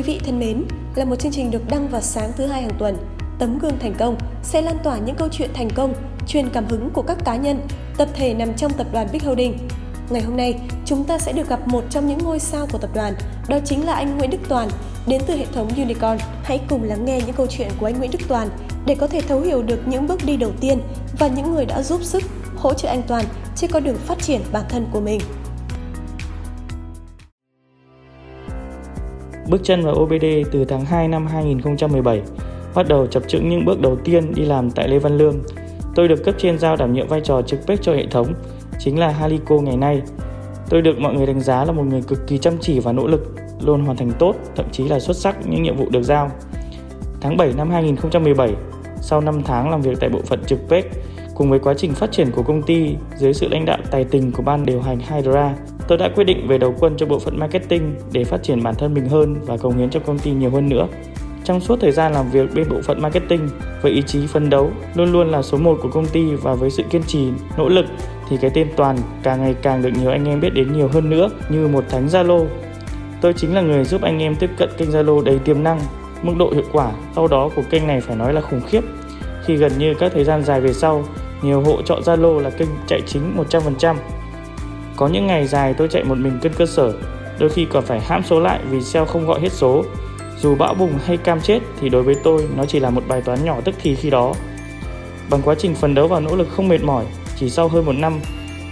Quý vị thân mến, là một chương trình được đăng vào sáng thứ hai hàng tuần, tấm gương thành công sẽ lan tỏa những câu chuyện thành công, truyền cảm hứng của các cá nhân, tập thể nằm trong tập đoàn Big Holding. Ngày hôm nay, chúng ta sẽ được gặp một trong những ngôi sao của tập đoàn, đó chính là anh Nguyễn Đức Toàn, đến từ hệ thống Unicorn. Hãy cùng lắng nghe những câu chuyện của anh Nguyễn Đức Toàn để có thể thấu hiểu được những bước đi đầu tiên và những người đã giúp sức hỗ trợ anh Toàn trên con đường phát triển bản thân của mình. Bước chân vào OBD từ tháng 2 năm 2017, bắt đầu chập chững những bước đầu tiên đi làm tại Lê Văn Lương. Tôi được cấp trên giao đảm nhiệm vai trò trực bếp cho hệ thống, chính là Halico ngày nay. Tôi được mọi người đánh giá là một người cực kỳ chăm chỉ và nỗ lực, luôn hoàn thành tốt, thậm chí là xuất sắc những nhiệm vụ được giao. Tháng 7 năm 2017, sau 5 tháng làm việc tại bộ phận trực bếp, cùng với quá trình phát triển của công ty dưới sự lãnh đạo tài tình của ban điều hành Hydra, tôi đã quyết định về đầu quân cho bộ phận marketing để phát triển bản thân mình hơn và cống hiến cho công ty nhiều hơn nữa. Trong suốt thời gian làm việc bên bộ phận marketing với ý chí phấn đấu luôn luôn là số 1 của công ty và với sự kiên trì, nỗ lực thì cái tên Toàn càng ngày càng được nhiều anh em biết đến nhiều hơn nữa như một thánh Zalo. Tôi chính là người giúp anh em tiếp cận kênh Zalo đầy tiềm năng, mức độ hiệu quả sau đó của kênh này phải nói là khủng khiếp khi gần như các thời gian dài về sau nhiều hộ chọn Zalo là kênh chạy chính 100%. Có những ngày dài tôi chạy một mình cân cơ sở, đôi khi còn phải hãm số lại vì sale không gọi hết số. Dù bão bùng hay cam chết thì đối với tôi nó chỉ là một bài toán nhỏ tức thì khi đó. Bằng quá trình phấn đấu và nỗ lực không mệt mỏi, chỉ sau hơn một năm,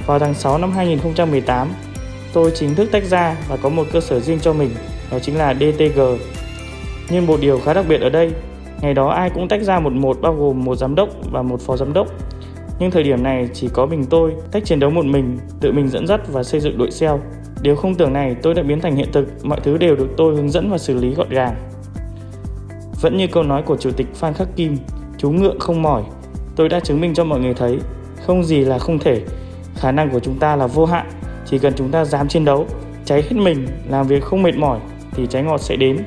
vào tháng 6 năm 2018, tôi chính thức tách ra và có một cơ sở riêng cho mình, đó chính là DTG. Nhưng một điều khá đặc biệt ở đây, ngày đó ai cũng tách ra một một bao gồm một giám đốc và một phó giám đốc nhưng thời điểm này chỉ có mình tôi tách chiến đấu một mình, tự mình dẫn dắt và xây dựng đội SEO. Điều không tưởng này tôi đã biến thành hiện thực, mọi thứ đều được tôi hướng dẫn và xử lý gọn gàng. Vẫn như câu nói của chủ tịch Phan Khắc Kim, chú ngựa không mỏi, tôi đã chứng minh cho mọi người thấy, không gì là không thể, khả năng của chúng ta là vô hạn, chỉ cần chúng ta dám chiến đấu, cháy hết mình, làm việc không mệt mỏi thì trái ngọt sẽ đến.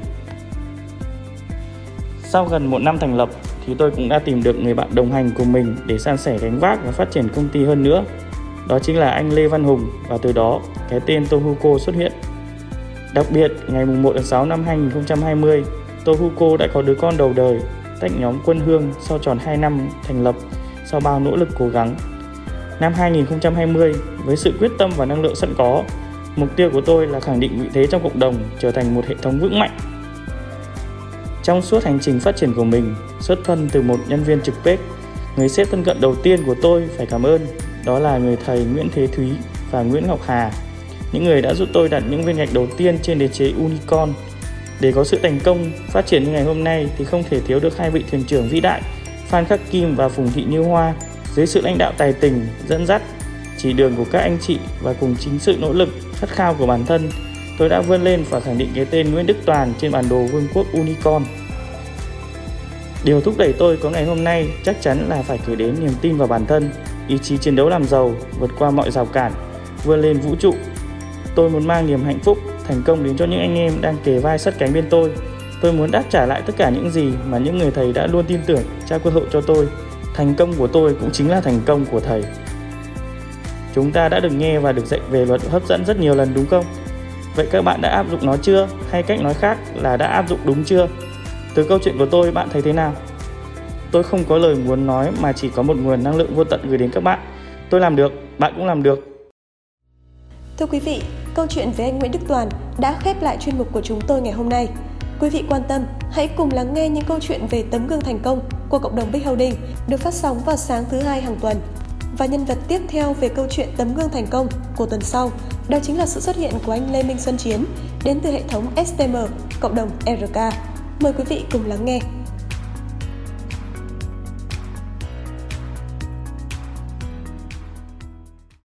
Sau gần một năm thành lập, thì tôi cũng đã tìm được người bạn đồng hành của mình để san sẻ gánh vác và phát triển công ty hơn nữa. Đó chính là anh Lê Văn Hùng và từ đó cái tên Tohuco xuất hiện. Đặc biệt, ngày 1 tháng 6 năm 2020, Tohuco đã có đứa con đầu đời, tách nhóm Quân Hương sau tròn 2 năm thành lập sau bao nỗ lực cố gắng. Năm 2020, với sự quyết tâm và năng lượng sẵn có, mục tiêu của tôi là khẳng định vị thế trong cộng đồng trở thành một hệ thống vững mạnh trong suốt hành trình phát triển của mình, xuất thân từ một nhân viên trực bếp, người sếp thân cận đầu tiên của tôi phải cảm ơn đó là người thầy Nguyễn Thế Thúy và Nguyễn Ngọc Hà, những người đã giúp tôi đặt những viên gạch đầu tiên trên đế chế Unicorn. Để có sự thành công phát triển như ngày hôm nay thì không thể thiếu được hai vị thuyền trưởng vĩ đại Phan Khắc Kim và Phùng Thị Như Hoa dưới sự lãnh đạo tài tình, dẫn dắt, chỉ đường của các anh chị và cùng chính sự nỗ lực khát khao của bản thân tôi đã vươn lên và khẳng định cái tên Nguyễn Đức Toàn trên bản đồ vương quốc Unicorn. Điều thúc đẩy tôi có ngày hôm nay chắc chắn là phải kể đến niềm tin vào bản thân, ý chí chiến đấu làm giàu, vượt qua mọi rào cản, vươn lên vũ trụ. Tôi muốn mang niềm hạnh phúc, thành công đến cho những anh em đang kề vai sát cánh bên tôi. Tôi muốn đáp trả lại tất cả những gì mà những người thầy đã luôn tin tưởng, trao cơ hội cho tôi. Thành công của tôi cũng chính là thành công của thầy. Chúng ta đã được nghe và được dạy về luật hấp dẫn rất nhiều lần đúng không? Vậy các bạn đã áp dụng nó chưa? Hay cách nói khác là đã áp dụng đúng chưa? Từ câu chuyện của tôi bạn thấy thế nào? Tôi không có lời muốn nói mà chỉ có một nguồn năng lượng vô tận gửi đến các bạn. Tôi làm được, bạn cũng làm được. Thưa quý vị, câu chuyện với anh Nguyễn Đức Toàn đã khép lại chuyên mục của chúng tôi ngày hôm nay. Quý vị quan tâm, hãy cùng lắng nghe những câu chuyện về tấm gương thành công của cộng đồng Big Holding được phát sóng vào sáng thứ hai hàng tuần. Và nhân vật tiếp theo về câu chuyện tấm gương thành công của tuần sau đó chính là sự xuất hiện của anh Lê Minh Xuân Chiến đến từ hệ thống STM, cộng đồng RK. Mời quý vị cùng lắng nghe.